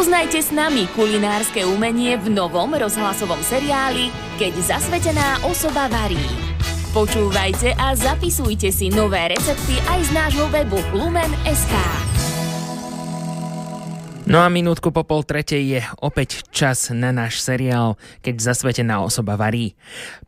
Spoznajte s nami kulinárske umenie v novom rozhlasovom seriáli Keď zasvetená osoba varí. Počúvajte a zapisujte si nové recepty aj z nášho webu lumen.sk. No a minútku po pol tretej je opäť čas na náš seriál, keď zasvetená osoba varí.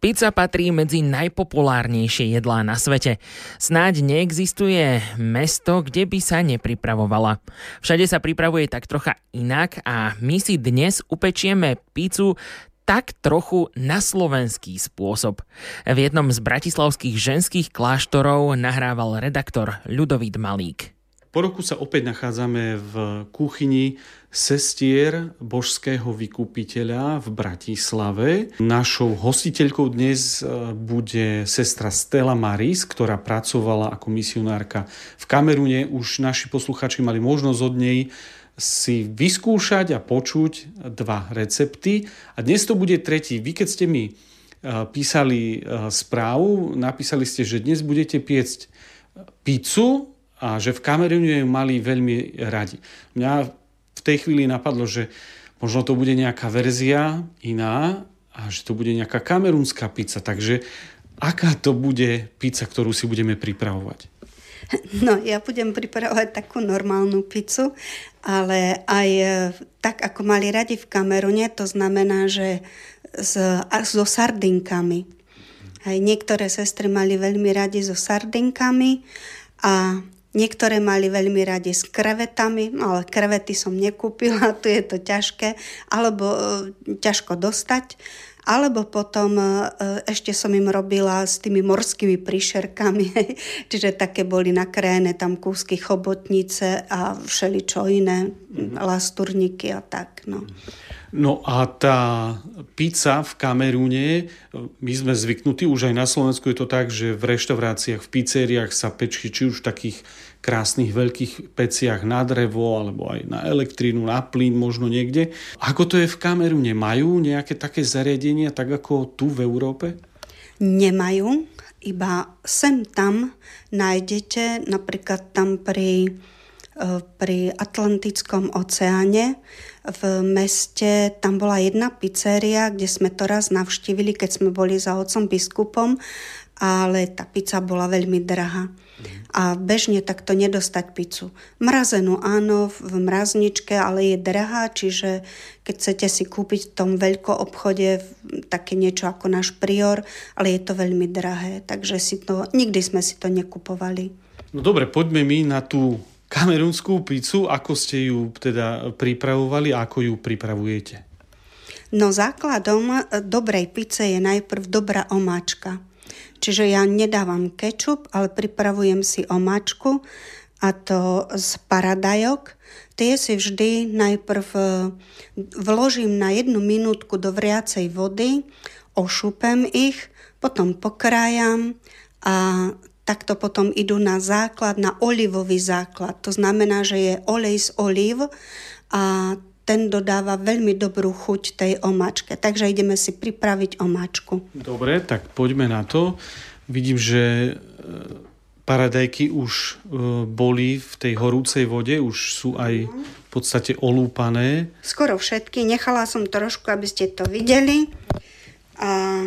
Pizza patrí medzi najpopulárnejšie jedlá na svete. Snáď neexistuje mesto, kde by sa nepripravovala. Všade sa pripravuje tak trocha inak a my si dnes upečieme pizzu tak trochu na slovenský spôsob. V jednom z bratislavských ženských kláštorov nahrával redaktor Ľudovít Malík. Po roku sa opäť nachádzame v kuchyni sestier božského vykupiteľa v Bratislave. Našou hostiteľkou dnes e, bude sestra Stella Maris, ktorá pracovala ako misionárka v Kamerune. Už naši posluchači mali možnosť od nej si vyskúšať a počuť dva recepty. A dnes to bude tretí. Vy keď ste mi e, písali e, správu, napísali ste, že dnes budete piecť pizzu a že v Kamerune ju mali veľmi radi. Mňa v tej chvíli napadlo, že možno to bude nejaká verzia iná a že to bude nejaká kamerunská pizza. Takže aká to bude pizza, ktorú si budeme pripravovať? No, ja budem pripravovať takú normálnu pizzu, ale aj e, tak, ako mali radi v Kamerune, to znamená, že s, so sardinkami. Aj niektoré sestry mali veľmi radi so sardinkami a Niektoré mali veľmi radi s krevetami, ale krevety som nekúpila, tu je to ťažké, alebo e, ťažko dostať. Alebo potom e, ešte som im robila s tými morskými príšerkami, čiže také boli nakrájené tam kúsky chobotnice a všeličo iné, mm-hmm. lasturníky a tak. No. No a tá pizza v Kamerúne, my sme zvyknutí, už aj na Slovensku je to tak, že v reštauráciách, v pizzeriách sa pečí či už v takých krásnych veľkých peciach na drevo alebo aj na elektrínu, na plyn možno niekde. Ako to je v Kamerúne? Majú nejaké také zariadenia tak ako tu v Európe? Nemajú, iba sem tam nájdete napríklad tam pri, e, pri Atlantickom oceáne v meste, tam bola jedna pizzeria, kde sme to raz navštívili, keď sme boli za otcom biskupom, ale tá pizza bola veľmi drahá. A bežne takto nedostať pizzu. Mrazenú áno, v mrazničke, ale je drahá, čiže keď chcete si kúpiť v tom veľkom obchode také niečo ako náš prior, ale je to veľmi drahé, takže si to, nikdy sme si to nekupovali. No dobre, poďme my na tú kamerunskú pizzu, ako ste ju teda pripravovali a ako ju pripravujete? No základom e, dobrej pice je najprv dobrá omáčka. Čiže ja nedávam kečup, ale pripravujem si omáčku a to z paradajok. Tie si vždy najprv e, vložím na jednu minútku do vriacej vody, ošupem ich, potom pokrájam a takto potom idú na základ, na olivový základ. To znamená, že je olej z olív a ten dodáva veľmi dobrú chuť tej omáčke. Takže ideme si pripraviť omáčku. Dobre, tak poďme na to. Vidím, že e, paradajky už e, boli v tej horúcej vode, už sú aj v podstate olúpané. Skoro všetky. Nechala som trošku, aby ste to videli. A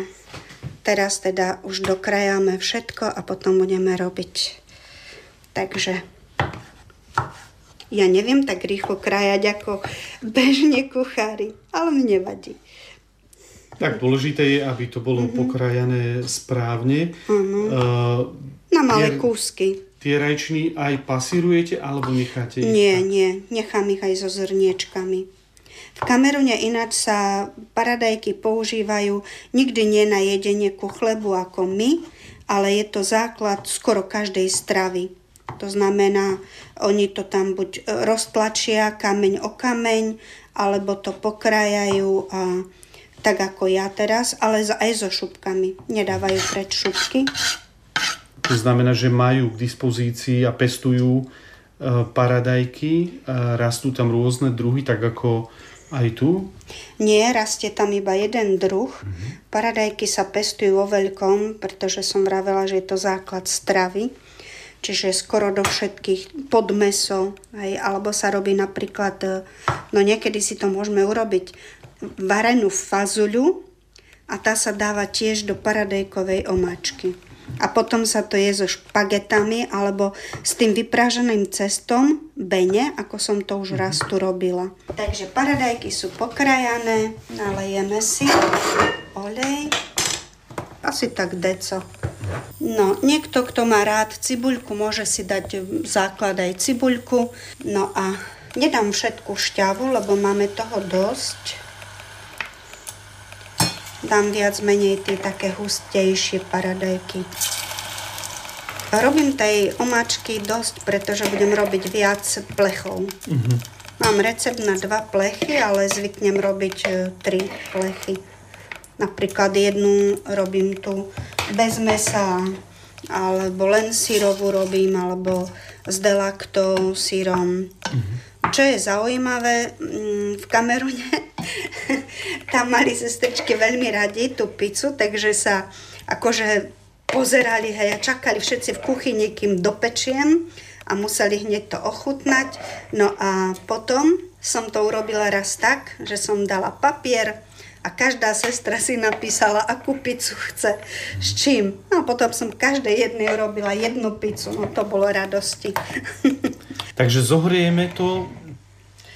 Teraz teda už dokrajáme všetko a potom budeme robiť. Takže ja neviem tak rýchlo krajať ako bežne kuchári, ale mi nevadí. Tak dôležité je, aby to bolo mm-hmm. pokrajané správne. Mm-hmm. Uh, Na malé tie, kúsky. Tie rajčiny aj pasírujete alebo necháte ich? Nie, tak? nie. Nechám ich aj so zrniečkami. V Kamerune ináč sa paradajky používajú nikdy nie na jedenie ku chlebu ako my, ale je to základ skoro každej stravy. To znamená, oni to tam buď roztlačia kameň o kameň, alebo to pokrajajú a tak ako ja teraz, ale aj so šupkami. Nedávajú preč šupky. To znamená, že majú k dispozícii a pestujú e, paradajky, e, rastú tam rôzne druhy, tak ako aj tu? Nie, rastie tam iba jeden druh. Mm-hmm. Paradajky sa pestujú vo veľkom, pretože som vravela, že je to základ stravy. Čiže skoro do všetkých podmeso, hej, alebo sa robí napríklad, e, no niekedy si to môžeme urobiť, varenú fazuľu a tá sa dáva tiež do paradejkovej omáčky. A potom sa to je so špagetami alebo s tým vypraženým cestom, bene, ako som to už raz tu robila. Takže paradajky sú pokrajané, nalejeme si olej, asi tak deco. No, niekto, kto má rád cibuľku, môže si dať základ aj cibuľku. No a nedám všetku šťavu, lebo máme toho dosť. Dám viac menej tie také hustejšie paradajky. Robím tej omáčky dosť, pretože budem robiť viac plechov. Mm-hmm. Mám recept na dva plechy, ale zvyknem robiť e, tri plechy. Napríklad jednu robím tu bez mesa, alebo len sírovú robím, alebo s delaktou sírom. Mm-hmm. Čo je zaujímavé, mm, v Kamerune tam mali sestričky veľmi radi tú pizzu, takže sa akože pozerali hej, a čakali všetci v kuchyni, kým dopečiem a museli hneď to ochutnať. No a potom som to urobila raz tak, že som dala papier, a každá sestra si napísala, akú pizzu chce, s čím. No potom som každej jednej robila jednu pizzu, no to bolo radosti. Takže zohrieme to,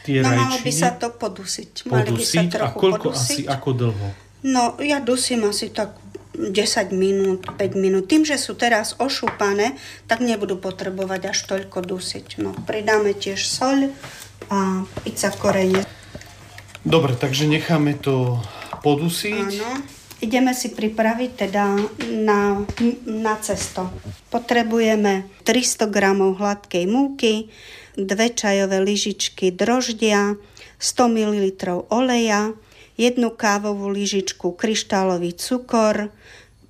tie no, rajčiny. malo by sa to podusiť. Mali by sa a koľko podusiť. asi, ako dlho? No, ja dusím asi tak 10 minút, 5 minút. Tým, že sú teraz ošúpané, tak nebudú potrebovať až toľko dusiť. No, pridáme tiež soľ a pizza korene. Dobre, takže necháme to podusiť. Áno. Ideme si pripraviť teda na, na cesto. Potrebujeme 300 g hladkej múky, dve čajové lyžičky droždia, 100 ml oleja, jednu kávovú lyžičku kryštálový cukor,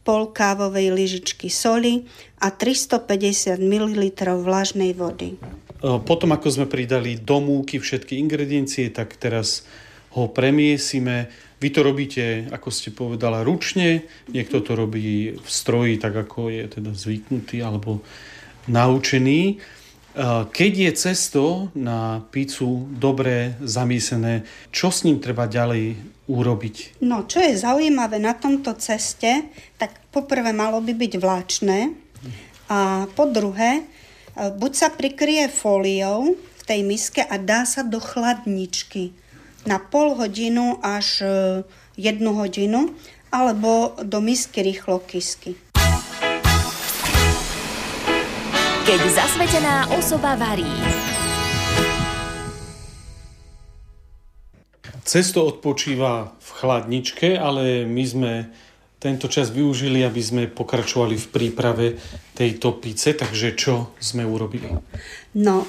pol kávovej lyžičky soli a 350 ml vlažnej vody. Potom, ako sme pridali do múky všetky ingrediencie, tak teraz ho premiesime vy to robíte, ako ste povedala, ručne, niekto to robí v stroji, tak ako je teda zvyknutý alebo naučený. Keď je cesto na pizzu dobre zamiesené, čo s ním treba ďalej urobiť? No, čo je zaujímavé na tomto ceste, tak poprvé malo by byť vláčne a po druhé, buď sa prikrie fóliou v tej miske a dá sa do chladničky na pol hodinu až e, jednu hodinu alebo do misky rýchlokysky. Keď zasvetená osoba varí. Cesto odpočíva v chladničke, ale my sme tento čas využili, aby sme pokračovali v príprave tejto pice, takže čo sme urobili? No,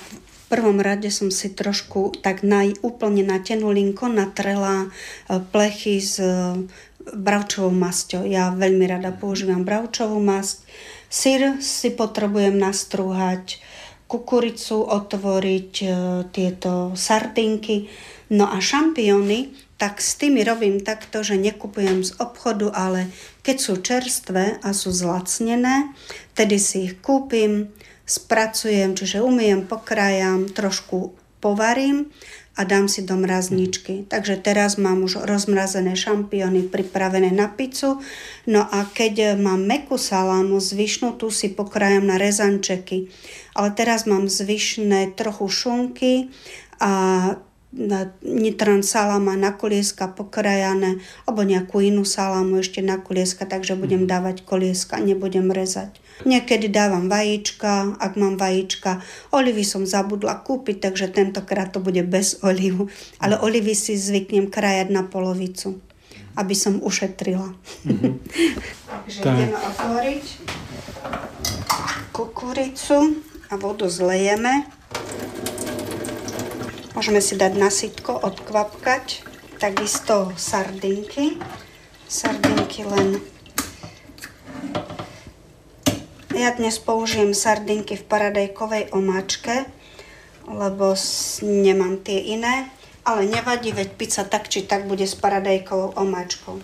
prvom rade som si trošku tak na, úplne na tenulinko natrela e, plechy s e, bravčovou masťou. Ja veľmi rada používam bravčovú masť. Syr si potrebujem nastrúhať, kukuricu otvoriť, e, tieto sardinky. No a šampióny, tak s tými robím takto, že nekupujem z obchodu, ale keď sú čerstvé a sú zlacnené, tedy si ich kúpim, spracujem, čiže umiem, pokrájam, trošku povarím a dám si do mrazničky. Takže teraz mám už rozmrazené šampióny pripravené na pizzu. No a keď mám mekú salámu zvyšnú, tu si pokrájam na rezančeky. Ale teraz mám zvyšné trochu šunky a nitran salama na kolieska pokrajané, alebo nejakú inú salámu ešte na kolieska, takže budem mhm. dávať kolieska, nebudem rezať. Niekedy dávam vajíčka, ak mám vajíčka. Olivy som zabudla kúpiť, takže tentokrát to bude bez olivu. Ale olivy si zvyknem krajať na polovicu, aby som ušetrila. Mm-hmm. takže tak. ideme otvoriť kukuricu a vodu zlejeme. Môžeme si dať nasytko, odkvapkať. Takisto sardinky. Sardinky len ja dnes použijem sardinky v paradajkovej omáčke, lebo nemám tie iné, ale nevadí, veď pizza tak či tak bude s paradajkovou omáčkou.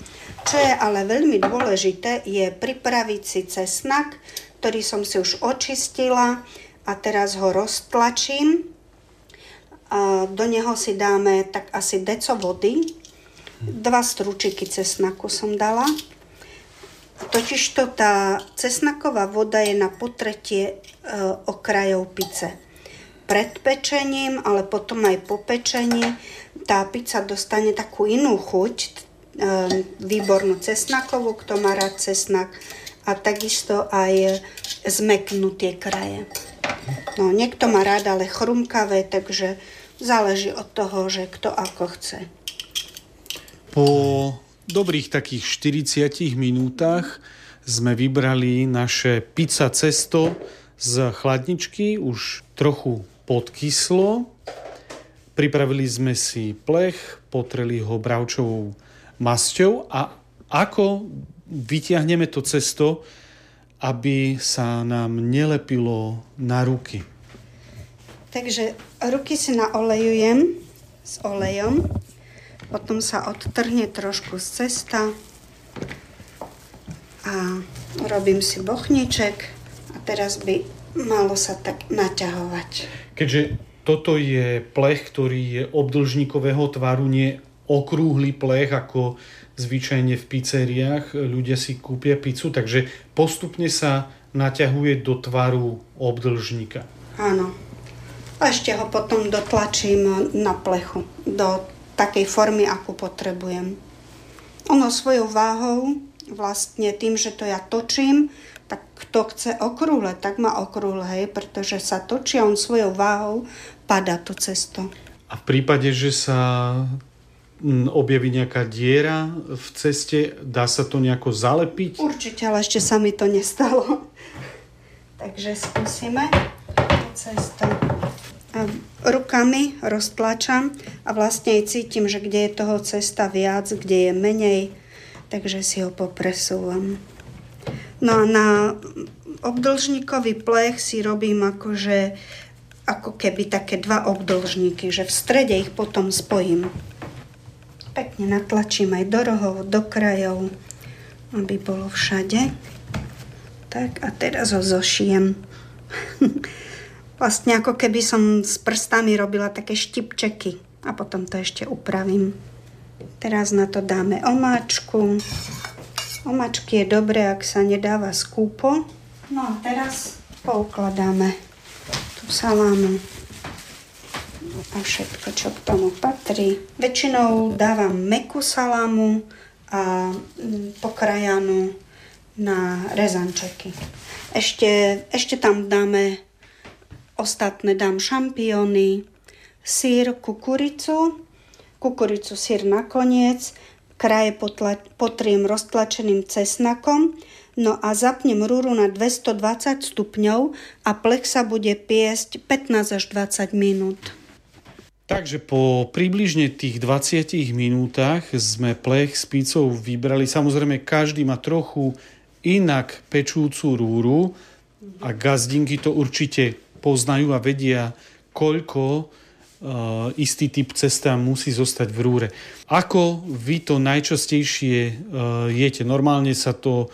Čo je ale veľmi dôležité, je pripraviť si cesnak, ktorý som si už očistila a teraz ho roztlačím. A do neho si dáme tak asi deco vody. Dva stručiky cesnaku som dala. Totižto tá cesnaková voda je na potretie e, okrajov pice. Pred pečením, ale potom aj po pečení tá pizza dostane takú inú chuť, e, výbornú cesnakovú, kto má rád cesnak a takisto aj zmeknú tie kraje. No, niekto má rád ale chrumkavé, takže záleží od toho, že kto ako chce. Po dobrých takých 40 minútach sme vybrali naše pizza cesto z chladničky, už trochu podkyslo. Pripravili sme si plech, potreli ho bravčovou masťou a ako vyťahneme to cesto, aby sa nám nelepilo na ruky. Takže ruky si naolejujem s olejom potom sa odtrhne trošku z cesta a robím si bochniček a teraz by malo sa tak naťahovať. Keďže toto je plech, ktorý je obdlžníkového tvaru, nie okrúhly plech, ako zvyčajne v pizzeriách ľudia si kúpia pizzu, takže postupne sa naťahuje do tvaru obdlžníka. Áno. A ešte ho potom dotlačím na plechu, do takej formy, akú potrebujem. Ono svojou váhou, vlastne tým, že to ja točím, tak kto chce okrúhle, tak má okrúhle, hej, pretože sa točí a on svojou váhou padá to cesto. A v prípade, že sa objaví nejaká diera v ceste, dá sa to nejako zalepiť? Určite, ale ešte sa mi to nestalo. Takže skúsime to cesto rukami roztlačam a vlastne aj cítim, že kde je toho cesta viac, kde je menej, takže si ho popresúvam. No a na obdlžníkový plech si robím akože ako keby také dva obdlžníky, že v strede ich potom spojím. Pekne natlačím aj do rohov, do krajov, aby bolo všade. Tak a teraz ho zošijem. Vlastne ako keby som s prstami robila také štipčeky a potom to ešte upravím. Teraz na to dáme omáčku. Omáčky je dobré, ak sa nedáva skúpo. No a teraz poukladáme tú salámu a všetko, čo k tomu patrí. Väčšinou dávam mekú salámu a mm, pokrajanú na rezančeky. Ešte, ešte tam dáme Ostatné dám šampióny, sír, kukuricu, kukuricu sír nakoniec, kraje potla- potriem roztlačeným cesnakom, no a zapnem rúru na 220 stupňov a plech sa bude piesť 15 až 20 minút. Takže po približne tých 20 minútach sme plech s pícou vybrali. Samozrejme, každý má trochu inak pečúcu rúru a gazdinky to určite poznajú a vedia, koľko uh, istý typ cesta musí zostať v rúre. Ako vy to najčastejšie uh, jete? Normálne sa to,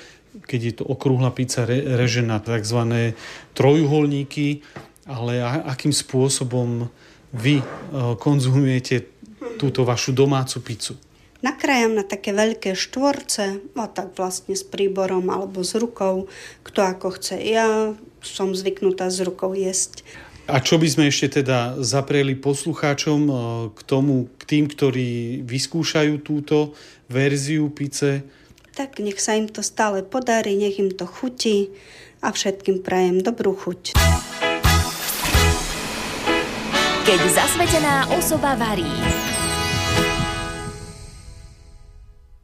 keď je to okrúhla pizza, re, reže na tzv. trojuholníky, ale a, akým spôsobom vy uh, konzumujete túto vašu domácu pizzu? Nakrájam na také veľké štvorce, a tak vlastne s príborom alebo s rukou, kto ako chce. Ja som zvyknutá s rukou jesť. A čo by sme ešte teda zapreli poslucháčom eh, k tomu, k tým, ktorí vyskúšajú túto verziu pice? Tak nech sa im to stále podarí, nech im to chutí a všetkým prajem dobrú chuť. Keď zasvetená osoba varí.